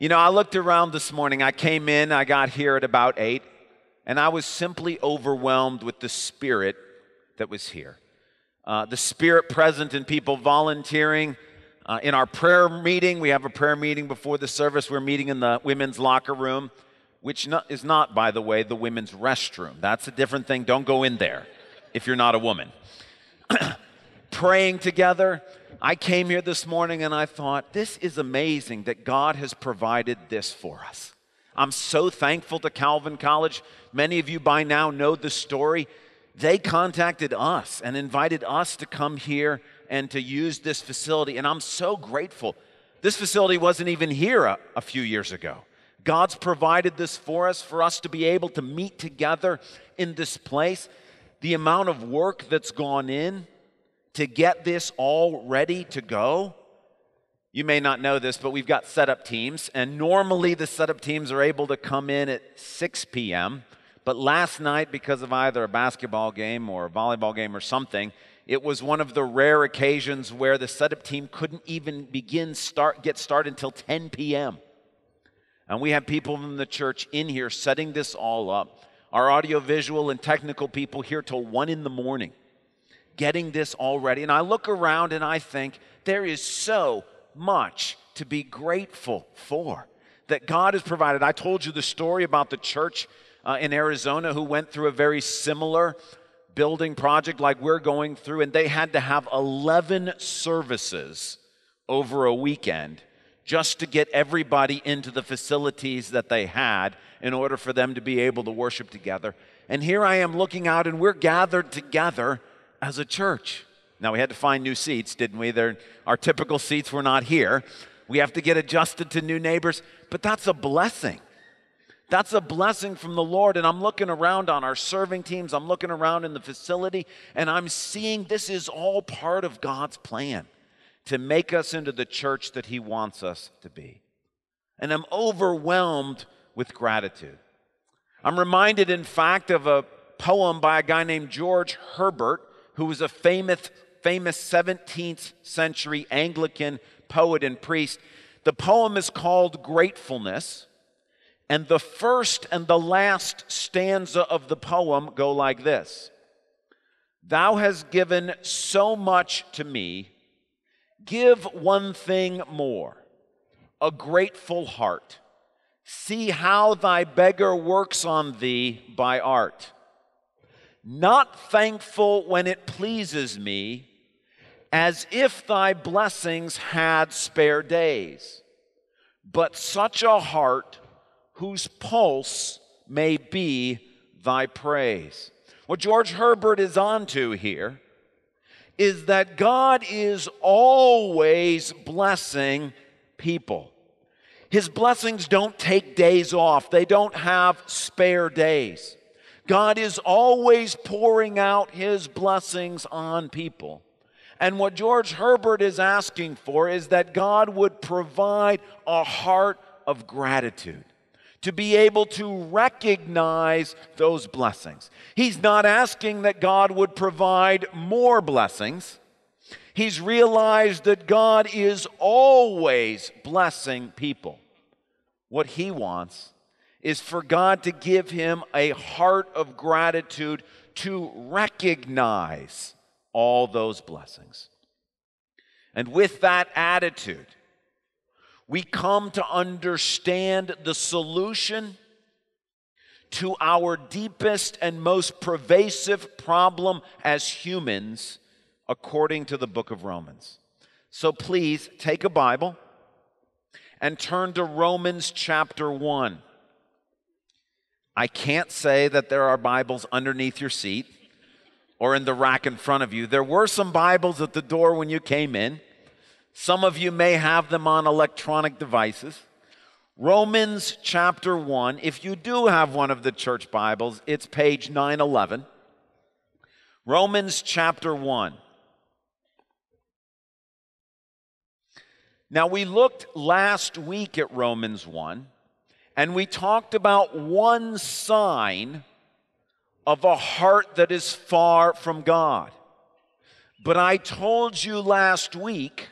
You know, I looked around this morning. I came in, I got here at about 8, and I was simply overwhelmed with the spirit that was here. Uh, the spirit present in people volunteering. Uh, in our prayer meeting, we have a prayer meeting before the service. We're meeting in the women's locker room, which not, is not, by the way, the women's restroom. That's a different thing. Don't go in there if you're not a woman. Praying together. I came here this morning and I thought, this is amazing that God has provided this for us. I'm so thankful to Calvin College. Many of you by now know the story. They contacted us and invited us to come here and to use this facility, and I'm so grateful. This facility wasn't even here a, a few years ago. God's provided this for us, for us to be able to meet together in this place. The amount of work that's gone in to get this all ready to go. You may not know this, but we've got setup teams, and normally the setup teams are able to come in at 6 p.m. But last night, because of either a basketball game or a volleyball game or something, it was one of the rare occasions where the setup team couldn't even begin start get started until 10 p.m. And we have people from the church in here setting this all up. Our audiovisual and technical people here till 1 in the morning getting this already. And I look around and I think there is so much to be grateful for that God has provided. I told you the story about the church uh, in Arizona who went through a very similar building project like we're going through, and they had to have 11 services over a weekend just to get everybody into the facilities that they had in order for them to be able to worship together. And here I am looking out, and we're gathered together as a church. Now, we had to find new seats, didn't we? They're, our typical seats were not here. We have to get adjusted to new neighbors, but that's a blessing. That's a blessing from the Lord. And I'm looking around on our serving teams, I'm looking around in the facility, and I'm seeing this is all part of God's plan to make us into the church that He wants us to be. And I'm overwhelmed with gratitude. I'm reminded, in fact, of a poem by a guy named George Herbert who was a famous, famous 17th century Anglican poet and priest. The poem is called Gratefulness, and the first and the last stanza of the poem go like this Thou hast given so much to me, give one thing more a grateful heart. See how thy beggar works on thee by art not thankful when it pleases me, as if thy blessings had spare days, but such a heart whose pulse may be thy praise. What George Herbert is onto here is that God is always blessing people. His blessings don't take days off, they don't have spare days. God is always pouring out his blessings on people. And what George Herbert is asking for is that God would provide a heart of gratitude to be able to recognize those blessings. He's not asking that God would provide more blessings. He's realized that God is always blessing people. What he wants is for God to give him a heart of gratitude to recognize all those blessings. And with that attitude, we come to understand the solution to our deepest and most pervasive problem as humans, according to the book of Romans. So please take a Bible and turn to Romans chapter 1. I can't say that there are Bibles underneath your seat or in the rack in front of you. There were some Bibles at the door when you came in. Some of you may have them on electronic devices. Romans chapter 1, if you do have one of the church Bibles, it's page 911. Romans chapter 1. Now, we looked last week at Romans 1 and we talked about one sign of a heart that is far from God. But I told you last week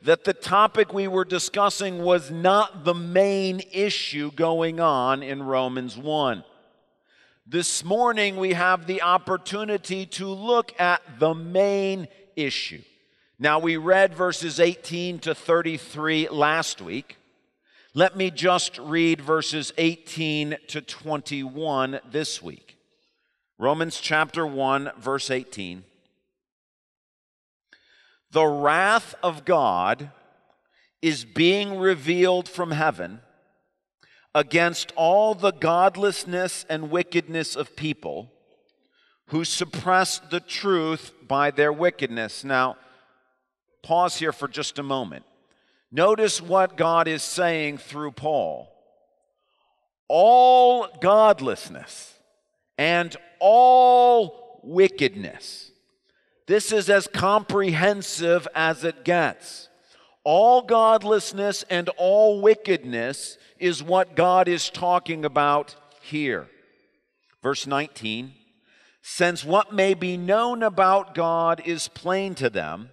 that the topic we were discussing was not the main issue going on in Romans 1. This morning, we have the opportunity to look at the main issue. Now, we read verses 18 to 33 last week. Let me just read verses 18 to 21 this week. Romans chapter 1, verse 18. The wrath of God is being revealed from heaven against all the godlessness and wickedness of people who suppress the truth by their wickedness. Now, pause here for just a moment. Notice what God is saying through Paul. All godlessness and all wickedness. This is as comprehensive as it gets. All godlessness and all wickedness is what God is talking about here. Verse 19 Since what may be known about God is plain to them,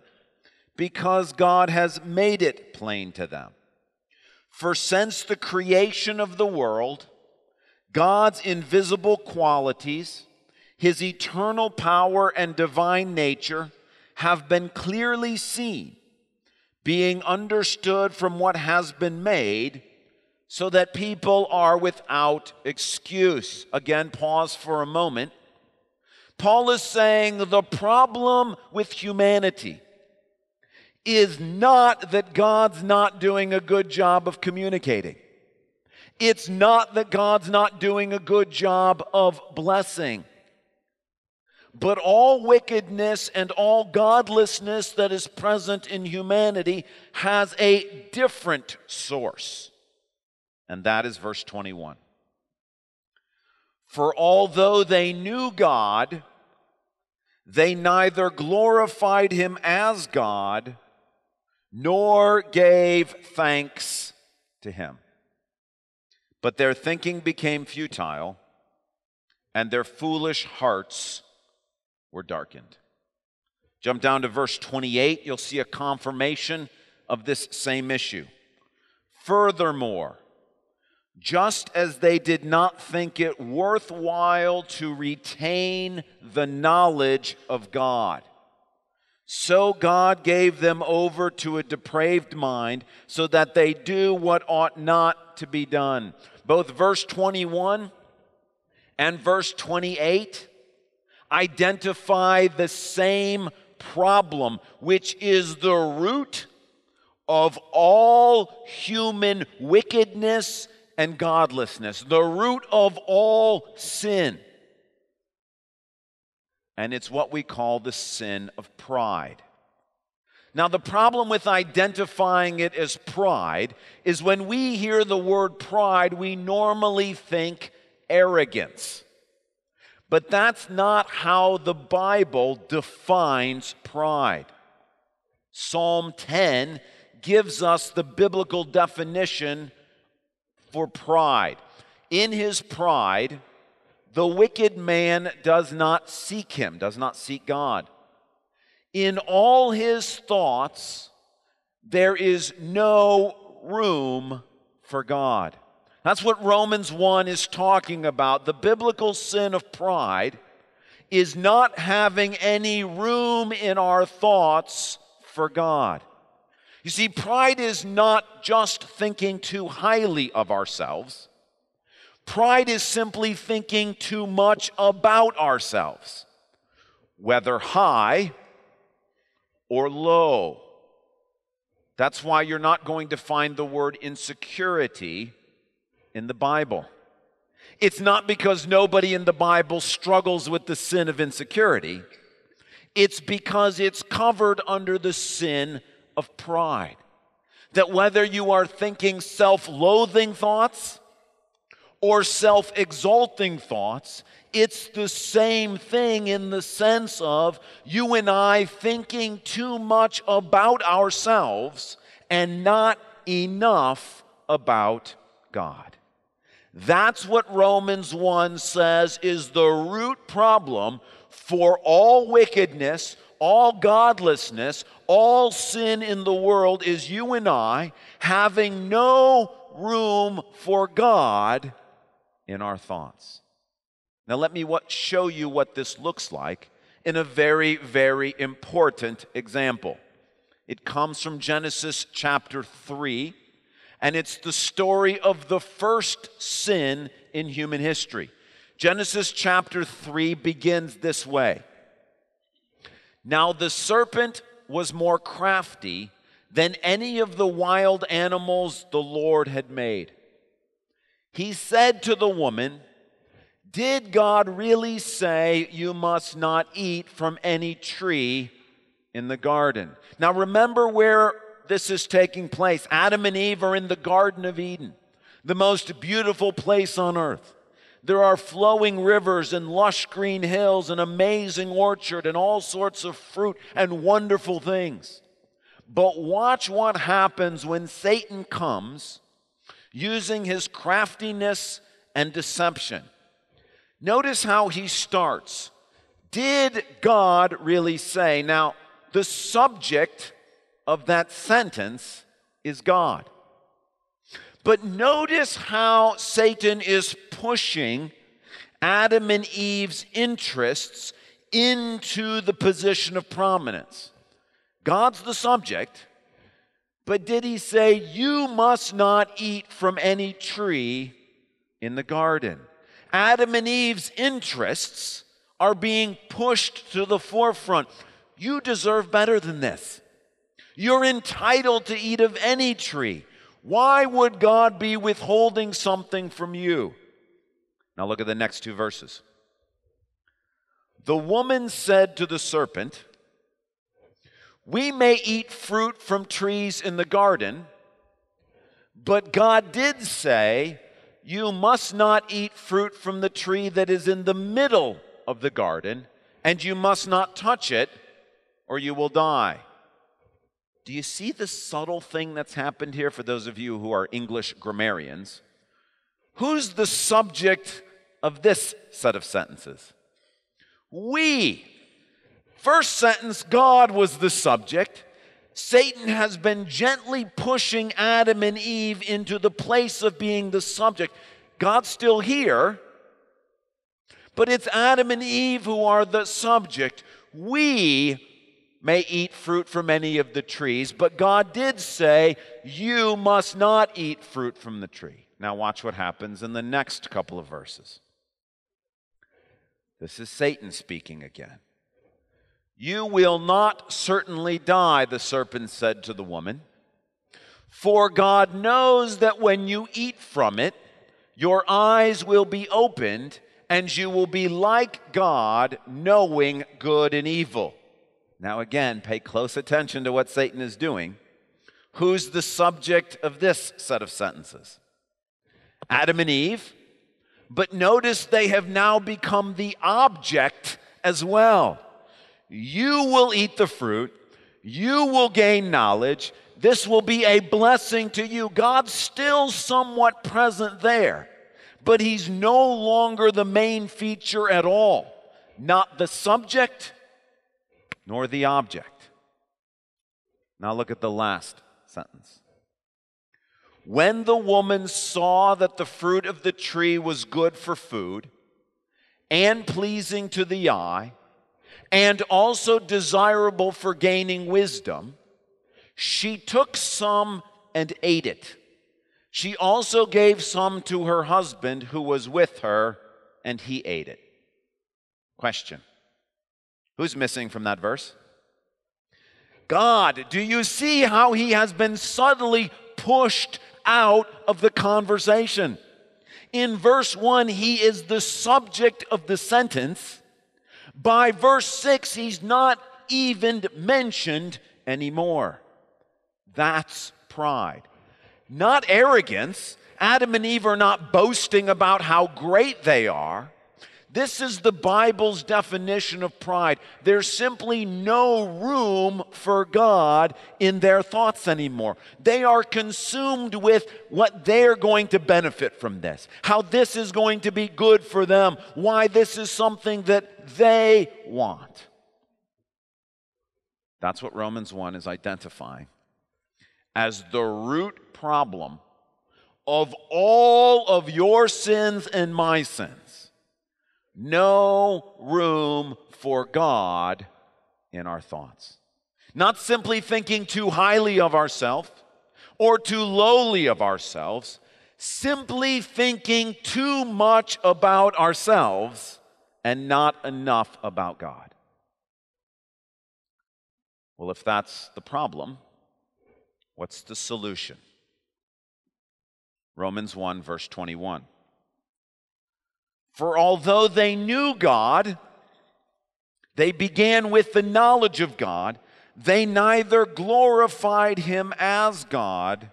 because God has made it plain to them. For since the creation of the world, God's invisible qualities, his eternal power and divine nature have been clearly seen, being understood from what has been made, so that people are without excuse. Again, pause for a moment. Paul is saying the problem with humanity is not that God's not doing a good job of communicating. It's not that God's not doing a good job of blessing. But all wickedness and all godlessness that is present in humanity has a different source. And that is verse 21. For although they knew God, they neither glorified him as God nor gave thanks to him. But their thinking became futile, and their foolish hearts were darkened. Jump down to verse 28, you'll see a confirmation of this same issue. Furthermore, just as they did not think it worthwhile to retain the knowledge of God, so God gave them over to a depraved mind so that they do what ought not to be done. Both verse 21 and verse 28 identify the same problem, which is the root of all human wickedness and godlessness, the root of all sin and it's what we call the sin of pride. Now, the problem with identifying it as pride is when we hear the word pride, we normally think arrogance. But that's not how the Bible defines pride. Psalm 10 gives us the biblical definition for pride. In his pride, the wicked man does not seek him, does not seek God. In all his thoughts, there is no room for God. That's what Romans 1 is talking about. The biblical sin of pride is not having any room in our thoughts for God. You see, pride is not just thinking too highly of ourselves. Pride is simply thinking too much about ourselves, whether high or low. That's why you're not going to find the word insecurity in the Bible. It's not because nobody in the Bible struggles with the sin of insecurity. It's because it's covered under the sin of pride. That whether you are thinking self loathing thoughts, or self exalting thoughts. It's the same thing in the sense of you and I thinking too much about ourselves and not enough about God. That's what Romans 1 says is the root problem For all wickedness, all godlessness, all sin in the world is you and I having no room for God in our thoughts. Now, let me what, show you what this looks like in a very, very important example. It comes from Genesis chapter 3, and it's the story of the first sin in human history. Genesis chapter 3 begins this way Now the serpent was more crafty than any of the wild animals the Lord had made. He said to the woman, Did God really say you must not eat from any tree in the garden? Now remember where this is taking place. Adam and Eve are in the Garden of Eden, the most beautiful place on earth. There are flowing rivers and lush green hills, an amazing orchard, and all sorts of fruit and wonderful things. But watch what happens when Satan comes using his craftiness and deception. Notice how he starts. Did God really say? Now, the subject of that sentence is God. But notice how Satan is pushing Adam and Eve's interests into the position of prominence. God's the subject, but did he say, You must not eat from any tree in the garden? Adam and Eve's interests are being pushed to the forefront. You deserve better than this. You're entitled to eat of any tree. Why would God be withholding something from you? Now look at the next two verses. The woman said to the serpent, We may eat fruit from trees in the garden, but God did say, You must not eat fruit from the tree that is in the middle of the garden, and you must not touch it or you will die. Do you see the subtle thing that's happened here for those of you who are English grammarians? Who's the subject of this set of sentences? We. First sentence, God was the subject. Satan has been gently pushing Adam and Eve into the place of being the subject. God's still here, but it's Adam and Eve who are the subject. We may eat fruit from any of the trees, but God did say, You must not eat fruit from the tree. Now, watch what happens in the next couple of verses. This is Satan speaking again. You will not certainly die, the serpent said to the woman. For God knows that when you eat from it, your eyes will be opened, and you will be like God, knowing good and evil. Now, again, pay close attention to what Satan is doing. Who's the subject of this set of sentences? Adam and Eve. But notice they have now become the object as well. You will eat the fruit, you will gain knowledge. This will be a blessing to you. God's still somewhat present there, but He's no longer the main feature at all. Not the subject, nor the object. Now look at the last sentence. When the woman saw that the fruit of the tree was good for food and pleasing to the eye, and also desirable for gaining wisdom, she took some and ate it. She also gave some to her husband who was with her, and he ate it. Question Who's missing from that verse? God. Do you see how he has been subtly pushed out of the conversation? In verse 1, he is the subject of the sentence. By verse 6, he's not even mentioned anymore. That's pride. Not arrogance. Adam and Eve are not boasting about how great they are. This is the Bible's definition of pride. There's simply no room for God in their thoughts anymore. They are consumed with what they're going to benefit from this, how this is going to be good for them, why this is something that they want. That's what Romans 1 is identifying as the root problem of all of your sins and my sins. No room for God in our thoughts. Not simply thinking too highly of ourselves or too lowly of ourselves, simply thinking too much about ourselves and not enough about God. Well, if that's the problem, what's the solution? Romans 1, verse 21. For although they knew God, they began with the knowledge of God, they neither glorified him as God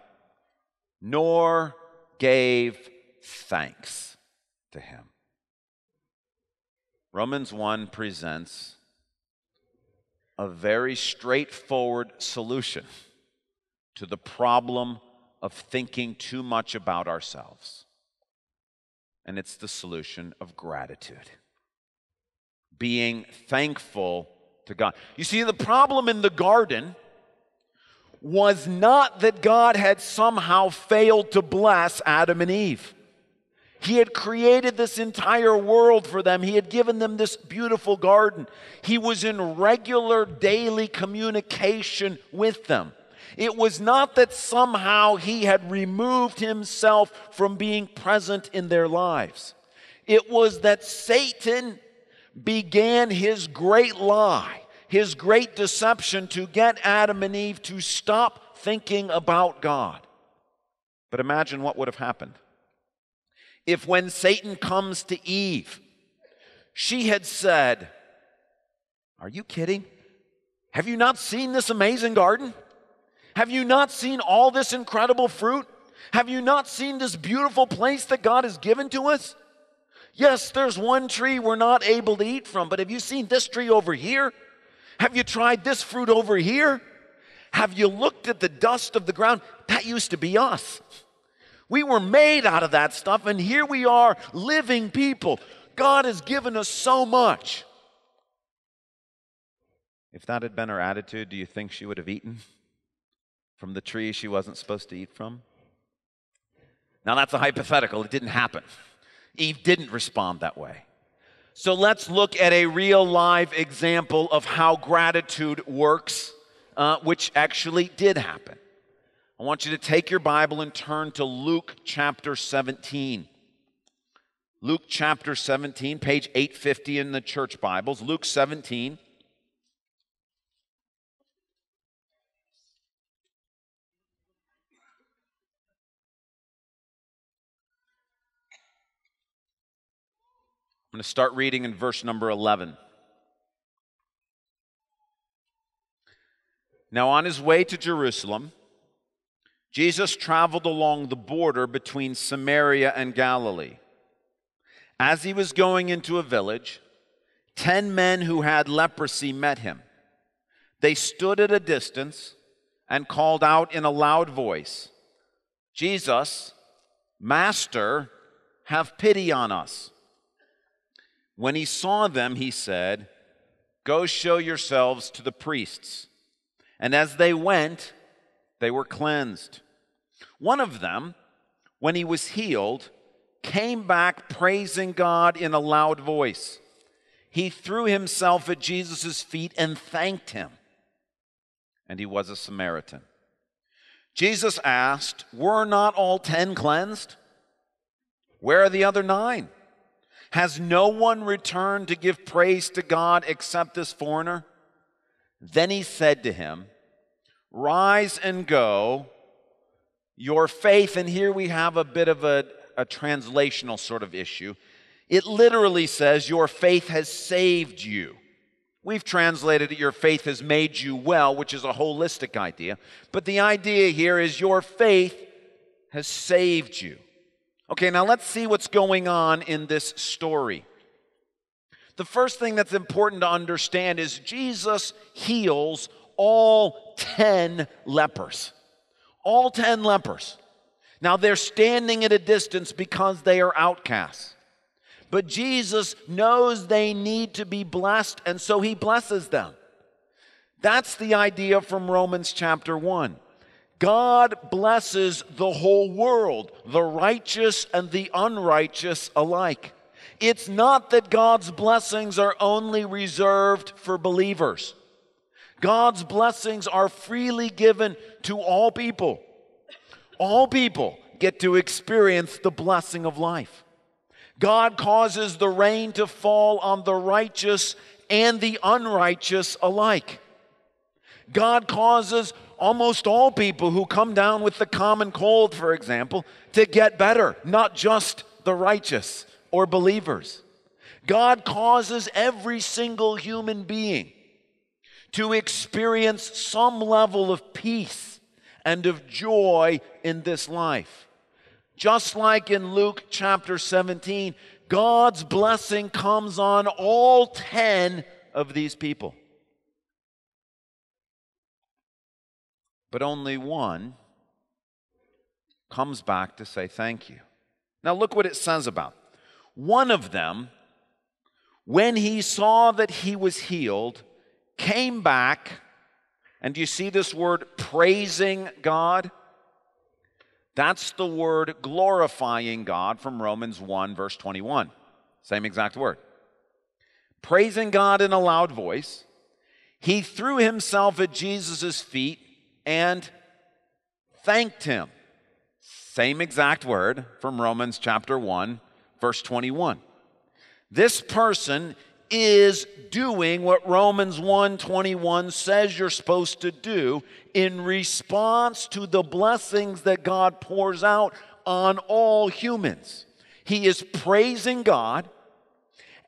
nor gave thanks to him. Romans 1 presents a very straightforward solution to the problem of thinking too much about ourselves. And it's the solution of gratitude. Being thankful to God. You see, the problem in the garden was not that God had somehow failed to bless Adam and Eve. He had created this entire world for them. He had given them this beautiful garden. He was in regular daily communication with them. It was not that somehow he had removed himself from being present in their lives. It was that Satan began his great lie, his great deception to get Adam and Eve to stop thinking about God. But imagine what would have happened if, when Satan comes to Eve, she had said, Are you kidding? Have you not seen this amazing garden? Have you not seen all this incredible fruit? Have you not seen this beautiful place that God has given to us? Yes, there's one tree we're not able to eat from, but have you seen this tree over here? Have you tried this fruit over here? Have you looked at the dust of the ground? That used to be us. We were made out of that stuff, and here we are living people. God has given us so much. If that had been her attitude, do you think she would have eaten? From the tree she wasn't supposed to eat from? Now, that's a hypothetical. It didn't happen. Eve didn't respond that way. So let's look at a real live example of how gratitude works, uh, which actually did happen. I want you to take your Bible and turn to Luke chapter 17. Luke chapter 17, page 850 in the church Bibles. Luke 17. I'm going to start reading in verse number 11. Now, on his way to Jerusalem, Jesus traveled along the border between Samaria and Galilee. As he was going into a village, ten men who had leprosy met him. They stood at a distance and called out in a loud voice, Jesus, Master, have pity on us. When he saw them, he said, Go show yourselves to the priests. And as they went, they were cleansed. One of them, when he was healed, came back praising God in a loud voice. He threw himself at Jesus' feet and thanked him. And he was a Samaritan. Jesus asked, Were not all ten cleansed? Where are the other nine? Has no one returned to give praise to God except this foreigner? Then he said to him, Rise and go. Your faith, and here we have a bit of a, a translational sort of issue. It literally says, Your faith has saved you. We've translated it, Your faith has made you well, which is a holistic idea. But the idea here is, Your faith has saved you. Okay, now let's see what's going on in this story. The first thing that's important to understand is Jesus heals all 10 lepers. All 10 lepers. Now they're standing at a distance because they are outcasts. But Jesus knows they need to be blessed, and so he blesses them. That's the idea from Romans chapter 1. God blesses the whole world, the righteous and the unrighteous alike. It's not that God's blessings are only reserved for believers. God's blessings are freely given to all people. All people get to experience the blessing of life. God causes the rain to fall on the righteous and the unrighteous alike. God causes almost all people who come down with the common cold, for example, to get better, not just the righteous or believers. God causes every single human being to experience some level of peace and of joy in this life. Just like in Luke chapter 17, God's blessing comes on all 10 of these people. But only one comes back to say thank you. Now, look what it says about. One of them, when he saw that he was healed, came back. And do you see this word praising God? That's the word glorifying God from Romans 1, verse 21. Same exact word. Praising God in a loud voice, he threw himself at Jesus' feet and thanked him. Same exact word from Romans chapter 1, verse 21. This person is doing what Romans 1:21 says you're supposed to do in response to the blessings that God pours out on all humans. He is praising God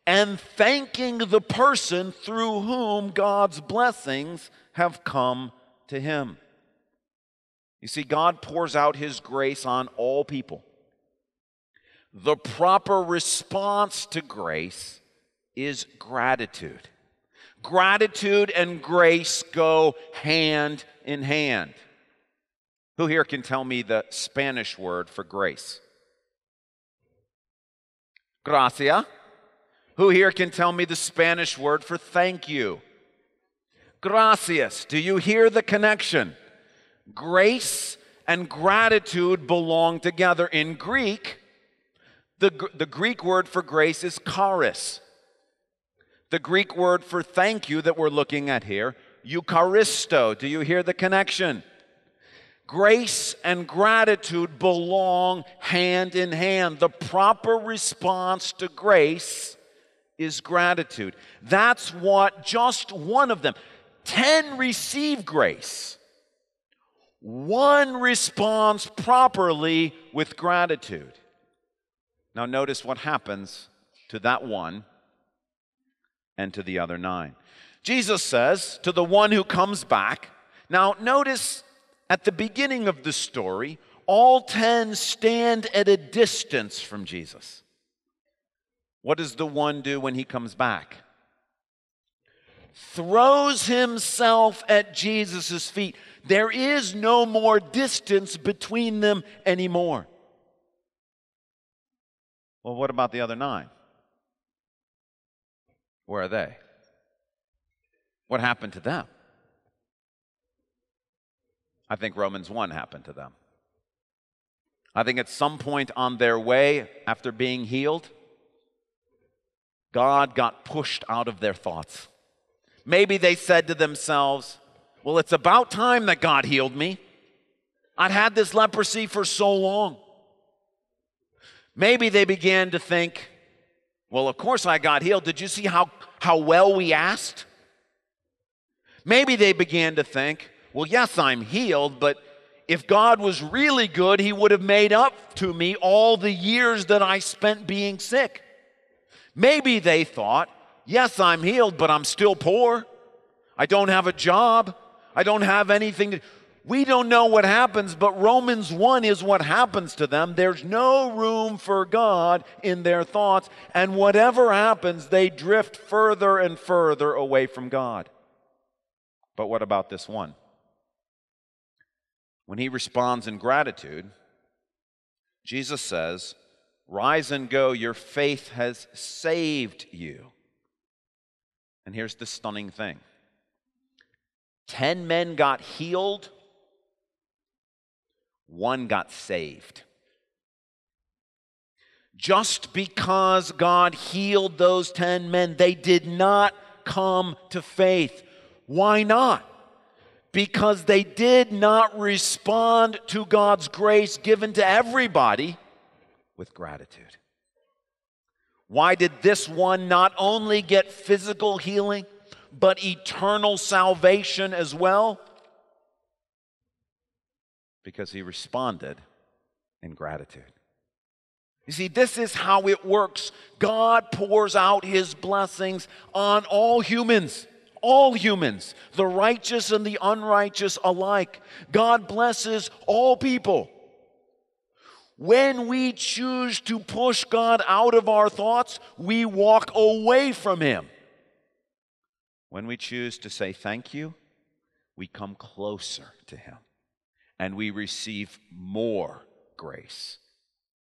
and thanking the person through whom God's blessings have come to him. You see, God pours out His grace on all people. The proper response to grace is gratitude. Gratitude and grace go hand in hand. Who here can tell me the Spanish word for grace? Gracia. Who here can tell me the Spanish word for thank you? Gracias. Do you hear the connection? Grace and gratitude belong together. In Greek, the, the Greek word for grace is charis. The Greek word for thank you that we're looking at here, Eucharisto. Do you hear the connection? Grace and gratitude belong hand in hand. The proper response to grace is gratitude. That's what just one of them, 10 receive grace. One responds properly with gratitude. Now, notice what happens to that one and to the other nine. Jesus says to the one who comes back, now notice at the beginning of the story, all ten stand at a distance from Jesus. What does the one do when he comes back? Throws himself at Jesus' feet. There is no more distance between them anymore. Well, what about the other nine? Where are they? What happened to them? I think Romans 1 happened to them. I think at some point on their way after being healed, God got pushed out of their thoughts. Maybe they said to themselves, Well, it's about time that God healed me. I'd had this leprosy for so long. Maybe they began to think, well, of course I got healed. Did you see how, how well we asked? Maybe they began to think, well, yes, I'm healed, but if God was really good, He would have made up to me all the years that I spent being sick. Maybe they thought, yes, I'm healed, but I'm still poor. I don't have a job. I don't have anything. To... We don't know what happens, but Romans 1 is what happens to them. There's no room for God in their thoughts, and whatever happens, they drift further and further away from God. But what about this one? When he responds in gratitude, Jesus says, Rise and go, your faith has saved you. And here's the stunning thing 10 men got healed one got saved. Just because God healed those 10 men, they did not come to faith. Why not? Because they did not respond to God's grace given to everybody with gratitude. Why did this one not only get physical healing, but eternal salvation as well? because he responded in gratitude. You see, this is how it works. God pours out his blessings on all humans, all humans, the righteous and the unrighteous alike. God blesses all people. When we choose to push God out of our thoughts, we walk away from him. When we choose to say thank you, we come closer to him and we receive more grace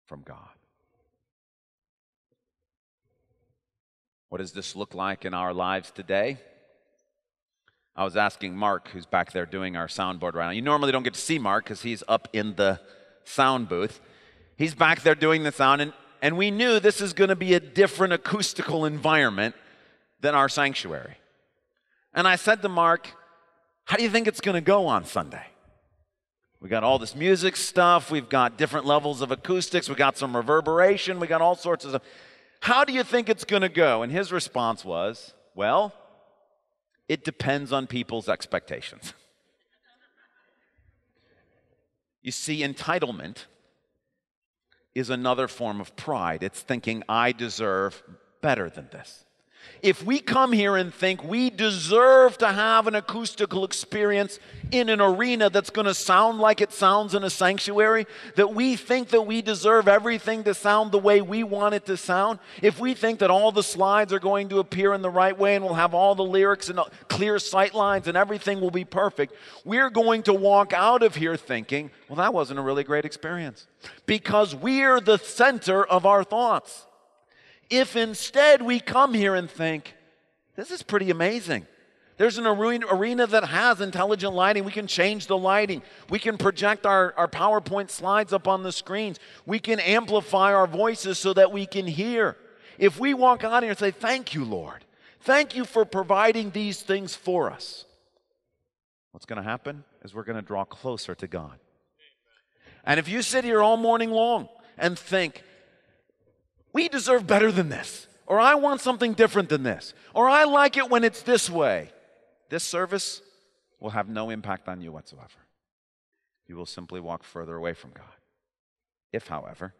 from God. What does this look like in our lives today? I was asking Mark, who's back there doing our soundboard right now. You normally don't get to see Mark because he's up in the sound booth. He's back there doing the sound, and, and we knew this is going to be a different acoustical environment than our sanctuary. And I said to Mark, How do you think it's going to go on Sunday? We got all this music stuff. We've got different levels of acoustics. We got some reverberation. We got all sorts of stuff. How do you think it's going to go? And his response was, Well, it depends on people's expectations. you see, entitlement is another form of pride. It's thinking, I deserve better than this. If we come here and think we deserve to have an acoustical experience in an arena that's going to sound like it sounds in a sanctuary, that we think that we deserve everything to sound the way we want it to sound, if we think that all the slides are going to appear in the right way and we'll have all the lyrics and uh, clear sight lines and everything will be perfect, we're going to walk out of here thinking, well, that wasn't a really great experience. Because we're the center of our thoughts. If instead we come here and think, this is pretty amazing. There's an arena that has intelligent lighting. We can change the lighting. We can project our, our PowerPoint slides up on the screens. We can amplify our voices so that we can hear. If we walk out here and say, Thank you, Lord. Thank you for providing these things for us. What's going to happen is we're going to draw closer to God. And if you sit here all morning long and think, we deserve better than this. Or I want something different than this. Or I like it when it's this way. This service will have no impact on you whatsoever. You will simply walk further away from God. If, however,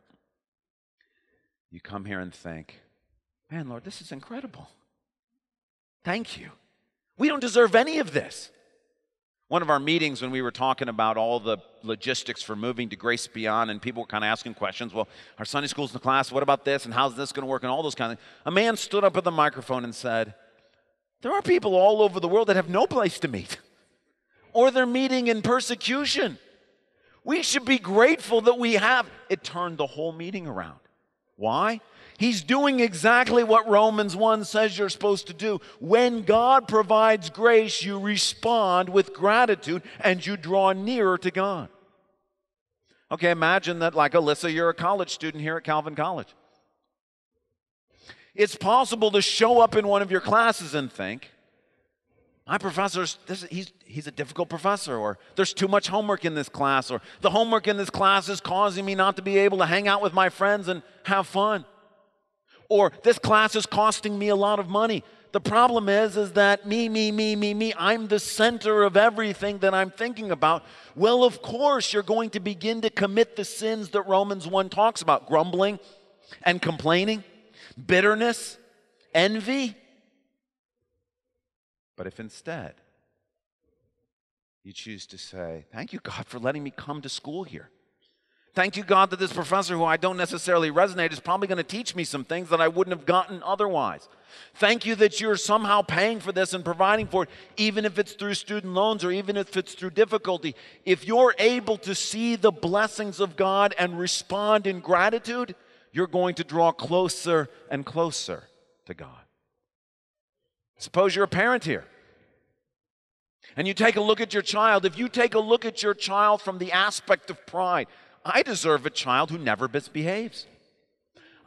you come here and think, man, Lord, this is incredible. Thank you. We don't deserve any of this one of our meetings when we were talking about all the logistics for moving to Grace Beyond, and people were kind of asking questions. Well, our Sunday school's in the class. What about this? And how's this going to work? And all those kind of things. A man stood up at the microphone and said, There are people all over the world that have no place to meet, or they're meeting in persecution. We should be grateful that we have. It turned the whole meeting around. Why? He's doing exactly what Romans 1 says you're supposed to do. When God provides grace, you respond with gratitude and you draw nearer to God. Okay, imagine that, like Alyssa, you're a college student here at Calvin College. It's possible to show up in one of your classes and think, my professor's this, he's, he's a difficult professor, or there's too much homework in this class, or the homework in this class is causing me not to be able to hang out with my friends and have fun or this class is costing me a lot of money. The problem is is that me me me me me I'm the center of everything that I'm thinking about. Well, of course, you're going to begin to commit the sins that Romans 1 talks about, grumbling and complaining, bitterness, envy. But if instead You choose to say, Thank you, God, for letting me come to school here. Thank you, God, that this professor who I don't necessarily resonate is probably going to teach me some things that I wouldn't have gotten otherwise. Thank you that you're somehow paying for this and providing for it, even if it's through student loans or even if it's through difficulty. If you're able to see the blessings of God and respond in gratitude, you're going to draw closer and closer to God. Suppose you're a parent here and you take a look at your child. If you take a look at your child from the aspect of pride, I deserve a child who never misbehaves.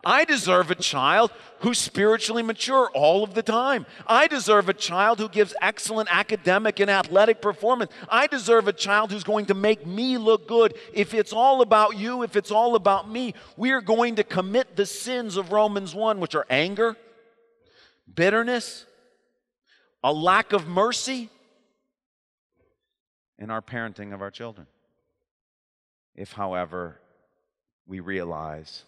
I deserve a child who's spiritually mature all of the time. I deserve a child who gives excellent academic and athletic performance. I deserve a child who's going to make me look good. If it's all about you, if it's all about me, we are going to commit the sins of Romans 1, which are anger, bitterness, a lack of mercy in our parenting of our children. If, however, we realize,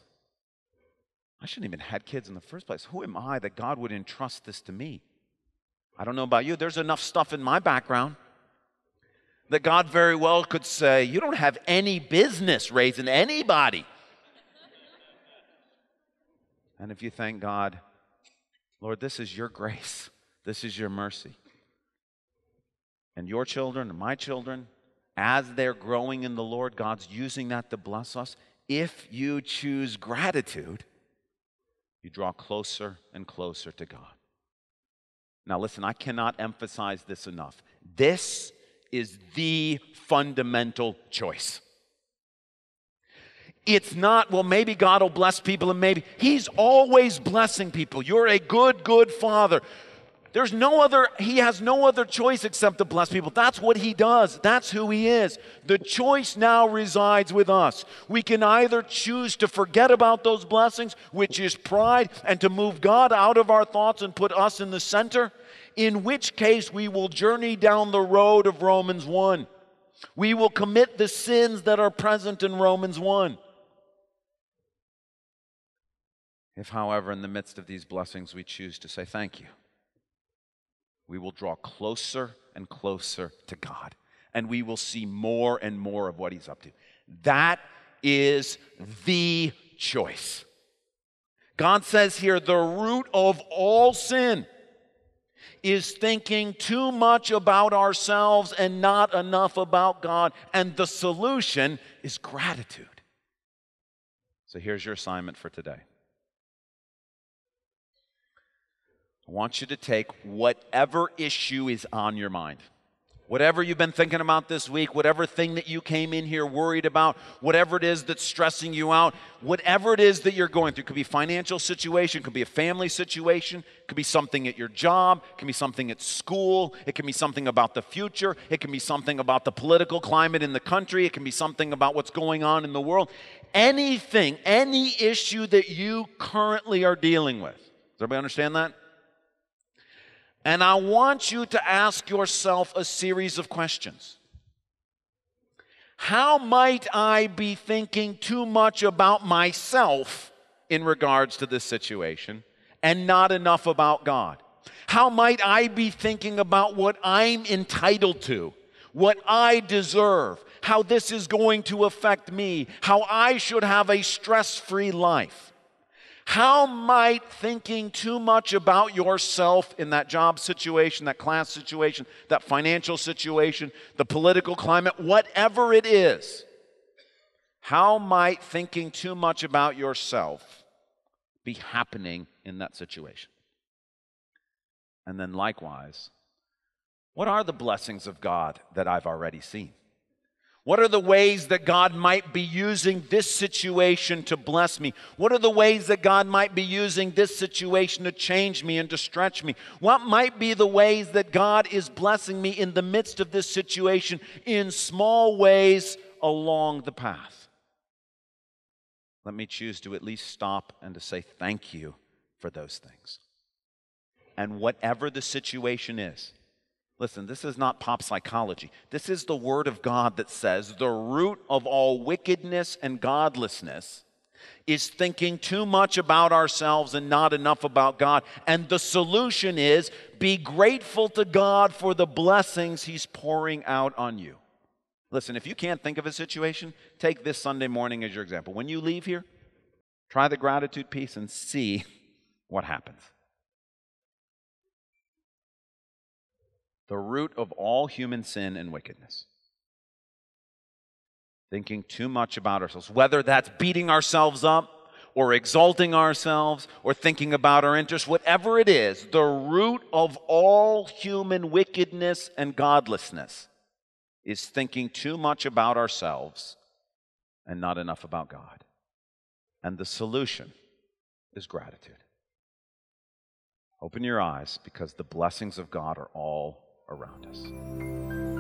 I shouldn't even had kids in the first place. Who am I that God would entrust this to me? I don't know about you. There's enough stuff in my background that God very well could say, You don't have any business raising anybody. and if you thank God, Lord, this is your grace, this is your mercy. And your children and my children, as they're growing in the Lord, God's using that to bless us. If you choose gratitude, you draw closer and closer to God. Now, listen, I cannot emphasize this enough. This is the fundamental choice. It's not, well, maybe God will bless people and maybe. He's always blessing people. You're a good, good father. There's no other, he has no other choice except to bless people. That's what he does. That's who he is. The choice now resides with us. We can either choose to forget about those blessings, which is pride, and to move God out of our thoughts and put us in the center, in which case we will journey down the road of Romans 1. We will commit the sins that are present in Romans 1. If, however, in the midst of these blessings, we choose to say thank you we will draw closer and closer to God. And we will see more and more of what He's up to. That is the choice. God says here the root of all sin is thinking too much about ourselves and not enough about God. And the solution is gratitude. So here's your assignment for today. I want you to take whatever issue is on your mind. Whatever you've been thinking about this week, whatever thing that you came in here worried about, whatever it is that's stressing you out, whatever it is that you're going through, could be financial situation, could be a family situation, could be something at your job, can be something at school, it can be something about the future, it can be something about the political climate in the country, it can be something about what's going on in the world. Anything, any issue that you currently are dealing with. Does everybody understand that? And I want you to ask yourself a series of questions. How might I be thinking too much about myself in regards to this situation and not enough about God? How might I be thinking about what I'm entitled to, what I deserve, how this is going to affect me, how I should have a stress free life? How might thinking too much about yourself in that job situation, that class situation, that financial situation, the political climate, whatever it is, how might thinking too much about yourself be happening in that situation? And then, likewise, what are the blessings of God that I've already seen? What are the ways that God might be using this situation to bless me? What are the ways that God might be using this situation to change me and to stretch me? What might be the ways that God is blessing me in the midst of this situation in small ways along the path? Let me choose to at least stop and to say thank you for those things. And whatever the situation is, Listen, this is not pop psychology. This is the Word of God that says the root of all wickedness and godlessness is thinking too much about ourselves and not enough about God. And the solution is be grateful to God for the blessings He's pouring out on you. Listen, if you can't think of a situation, take this Sunday morning as your example. When you leave here, try the gratitude piece and see what happens. The root of all human sin and wickedness. Thinking too much about ourselves, whether that's beating ourselves up or exalting ourselves or thinking about our interests, whatever it is, the root of all human wickedness and godlessness is thinking too much about ourselves and not enough about God. And the solution is gratitude. Open your eyes because the blessings of God are all around us.